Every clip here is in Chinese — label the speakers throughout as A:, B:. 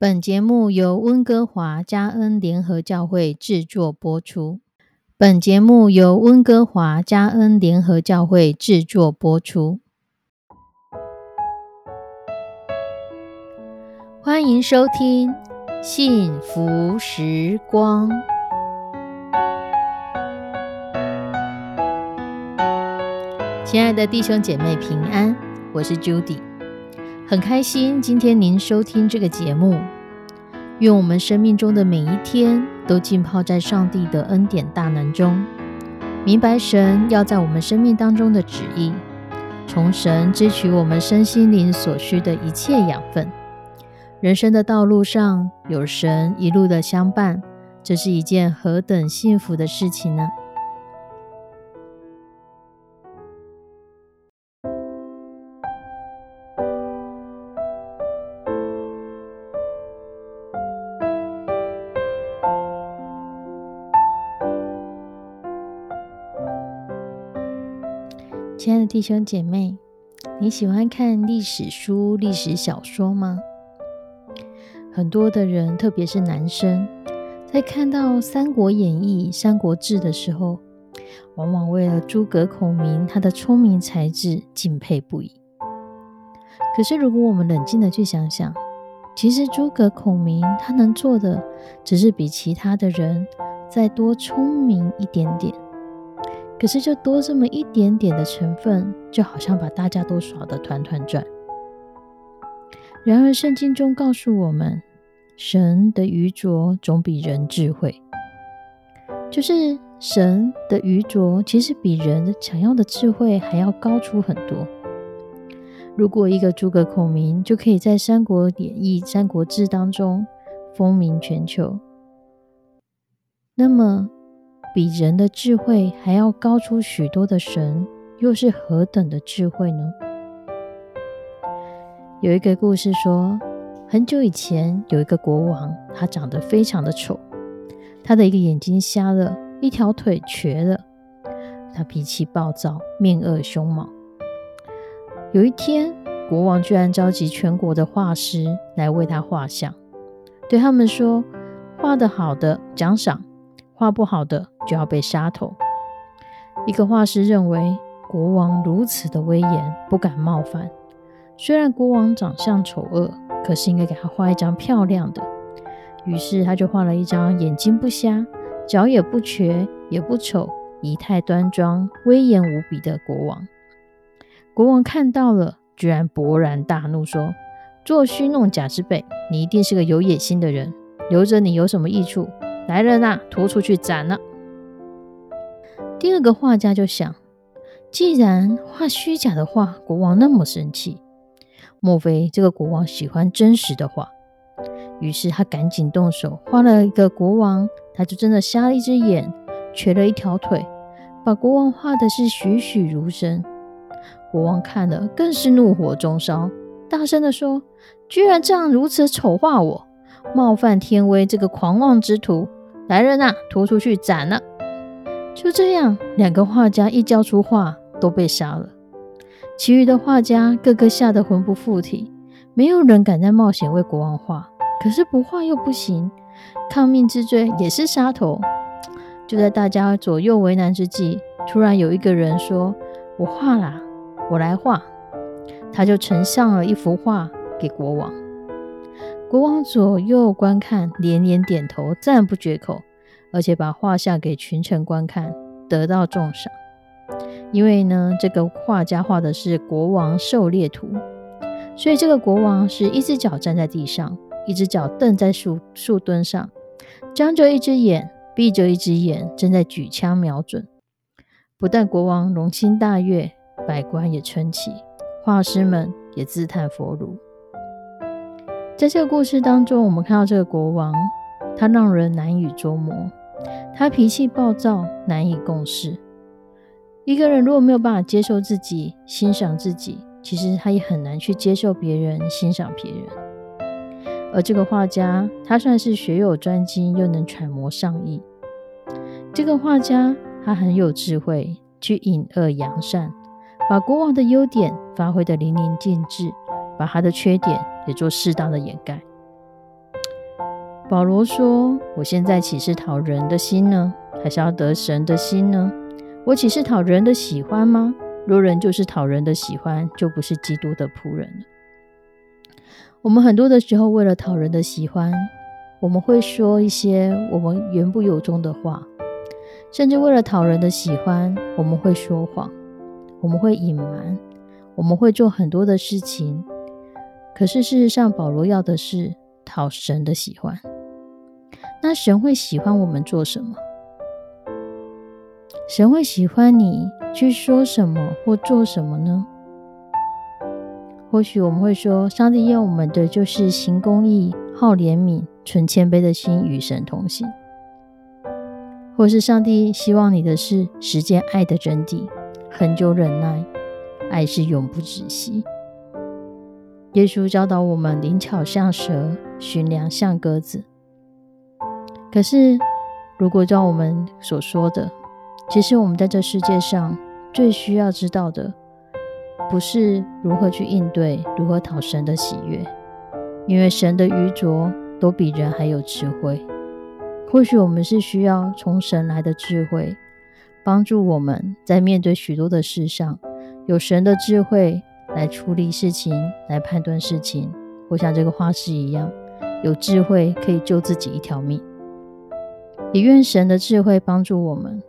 A: 本节目由温哥华加恩联合教会制作播出。本节目由温哥华加恩联合教会制作播出。欢迎收听幸福时光。亲爱的弟兄姐妹平安，我是 Judy。很开心，今天您收听这个节目。愿我们生命中的每一天都浸泡在上帝的恩典大能中，明白神要在我们生命当中的旨意，从神支取我们身心灵所需的一切养分。人生的道路上有神一路的相伴，这是一件何等幸福的事情呢？亲爱的弟兄姐妹，你喜欢看历史书、历史小说吗？很多的人，特别是男生，在看到《三国演义》《三国志》的时候，往往为了诸葛孔明他的聪明才智敬佩不已。可是，如果我们冷静的去想想，其实诸葛孔明他能做的，只是比其他的人再多聪明一点点。可是，就多这么一点点的成分，就好像把大家都耍得团团转。然而，圣经中告诉我们，神的愚拙总比人智慧。就是神的愚拙，其实比人想要的智慧还要高出很多。如果一个诸葛孔明就可以在《三国演义》《三国志》当中风靡全球，那么，比人的智慧还要高出许多的神，又是何等的智慧呢？有一个故事说，很久以前有一个国王，他长得非常的丑，他的一个眼睛瞎了，一条腿瘸了，他脾气暴躁，面恶凶猛。有一天，国王居然召集全国的画师来为他画像，对他们说：“画的好的奖赏。”画不好的就要被杀头。一个画师认为国王如此的威严，不敢冒犯。虽然国王长相丑恶，可是应该给他画一张漂亮的。于是他就画了一张眼睛不瞎、脚也不瘸、也不丑、仪态端庄、威严无比的国王。国王看到了，居然勃然大怒，说：“做虚弄假之辈，你一定是个有野心的人，留着你有什么益处？”来人呐，拖出去斩了！第二个画家就想，既然画虚假的画，国王那么生气，莫非这个国王喜欢真实的画？于是他赶紧动手画了一个国王，他就真的瞎了一只眼，瘸了一条腿，把国王画的是栩栩如生。国王看了更是怒火中烧，大声的说：“居然这样如此丑化我，冒犯天威，这个狂妄之徒！”来人呐，拖出去斩了！就这样，两个画家一交出画，都被杀了。其余的画家个个吓得魂不附体，没有人敢再冒险为国王画。可是不画又不行，抗命之罪也是杀头。就在大家左右为难之际，突然有一个人说：“我画啦，我来画。”他就呈上了一幅画给国王。国王左右观看，连连点头，赞不绝口，而且把画像给群臣观看，得到重赏。因为呢，这个画家画的是国王狩猎图，所以这个国王是一只脚站在地上，一只脚蹬在树树墩上，张着一只眼，闭着一只眼，正在举枪瞄准。不但国王龙心大悦，百官也称奇，画师们也自叹佛如。在这个故事当中，我们看到这个国王，他让人难以捉摸，他脾气暴躁，难以共事。一个人如果没有办法接受自己、欣赏自己，其实他也很难去接受别人、欣赏别人。而这个画家，他算是学有专精，又能揣摩上意。这个画家，他很有智慧，去隐恶扬善，把国王的优点发挥得淋漓尽致，把他的缺点。也做适当的掩盖。保罗说：“我现在岂是讨人的心呢，还是要得神的心呢？我岂是讨人的喜欢吗？若人就是讨人的喜欢，就不是基督的仆人了。”我们很多的时候，为了讨人的喜欢，我们会说一些我们言不由衷的话，甚至为了讨人的喜欢，我们会说谎，我们会隐瞒，我们会做很多的事情。可是事实上，保罗要的是讨神的喜欢。那神会喜欢我们做什么？神会喜欢你去说什么或做什么呢？或许我们会说，上帝要我们的就是行公义、好怜悯、存谦卑的心，与神同行；或是上帝希望你的是实践爱的真谛，恒久忍耐，爱是永不止息。耶稣教导我们：灵巧像蛇，寻良像鸽子。可是，如果照我们所说的，其实我们在这世界上最需要知道的。不是如何去应对，如何讨神的喜悦，因为神的愚拙都比人还有智慧。或许我们是需要从神来的智慧，帮助我们在面对许多的事上，有神的智慧来处理事情，来判断事情。或像这个花式一样，有智慧可以救自己一条命。也愿神的智慧帮助我们。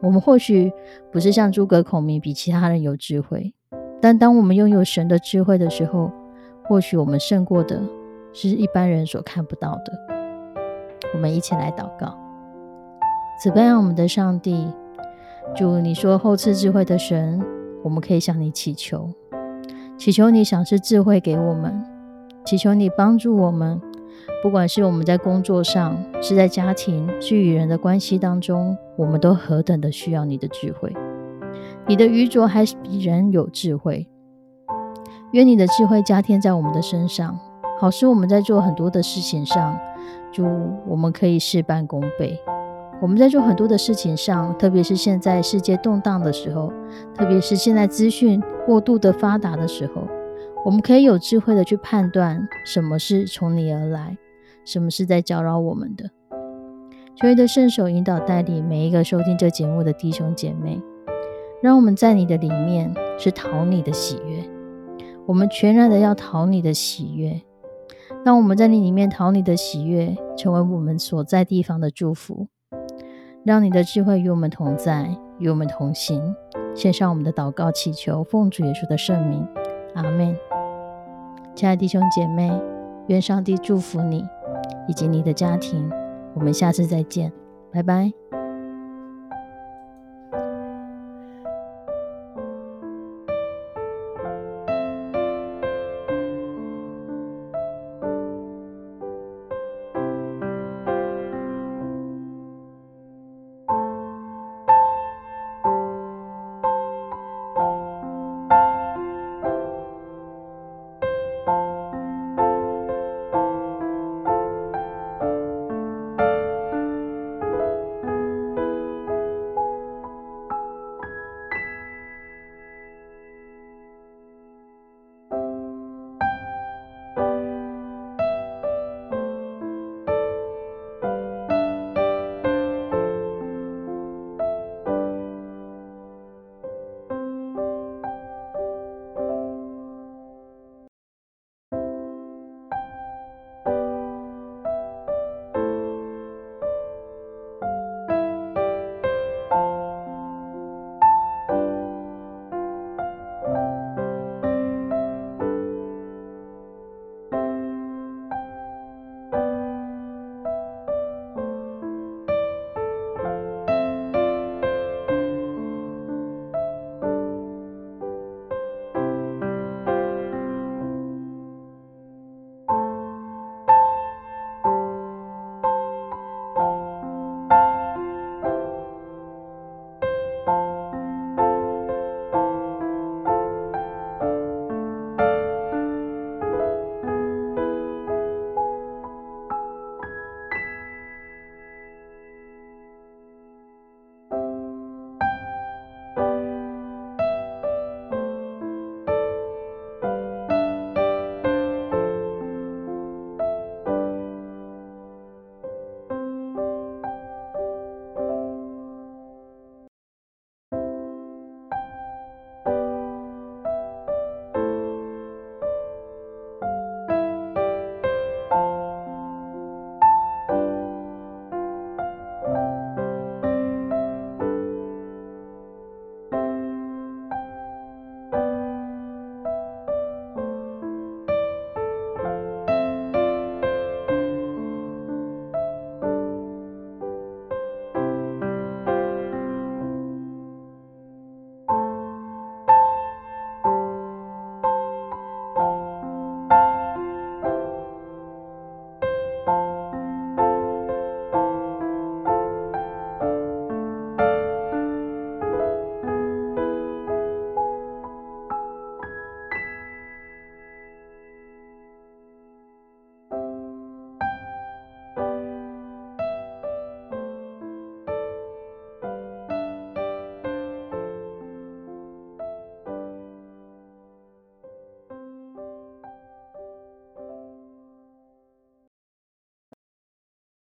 A: 我们或许不是像诸葛孔明比其他人有智慧，但当我们拥有神的智慧的时候，或许我们胜过的是一般人所看不到的。我们一起来祷告：此般我们的上帝，主你说后赐智慧的神，我们可以向你祈求，祈求你赏赐智慧给我们，祈求你帮助我们。不管是我们在工作上，是在家庭，是与人的关系当中，我们都何等的需要你的智慧。你的愚拙还是比人有智慧。愿你的智慧加添在我们的身上，好使我们在做很多的事情上，就我们可以事半功倍。我们在做很多的事情上，特别是现在世界动荡的时候，特别是现在资讯过度的发达的时候，我们可以有智慧的去判断什么是从你而来。什么是在搅扰我们的？求你的圣手引导带领每一个收听这节目的弟兄姐妹，让我们在你的里面是讨你的喜悦。我们全然的要讨你的喜悦。让我们在你里面讨你的喜悦，成为我们所在地方的祝福。让你的智慧与我们同在，与我们同行。献上我们的祷告，祈求奉主耶稣的圣名，阿门。亲爱的弟兄姐妹，愿上帝祝福你。以及你的家庭，我们下次再见，拜拜。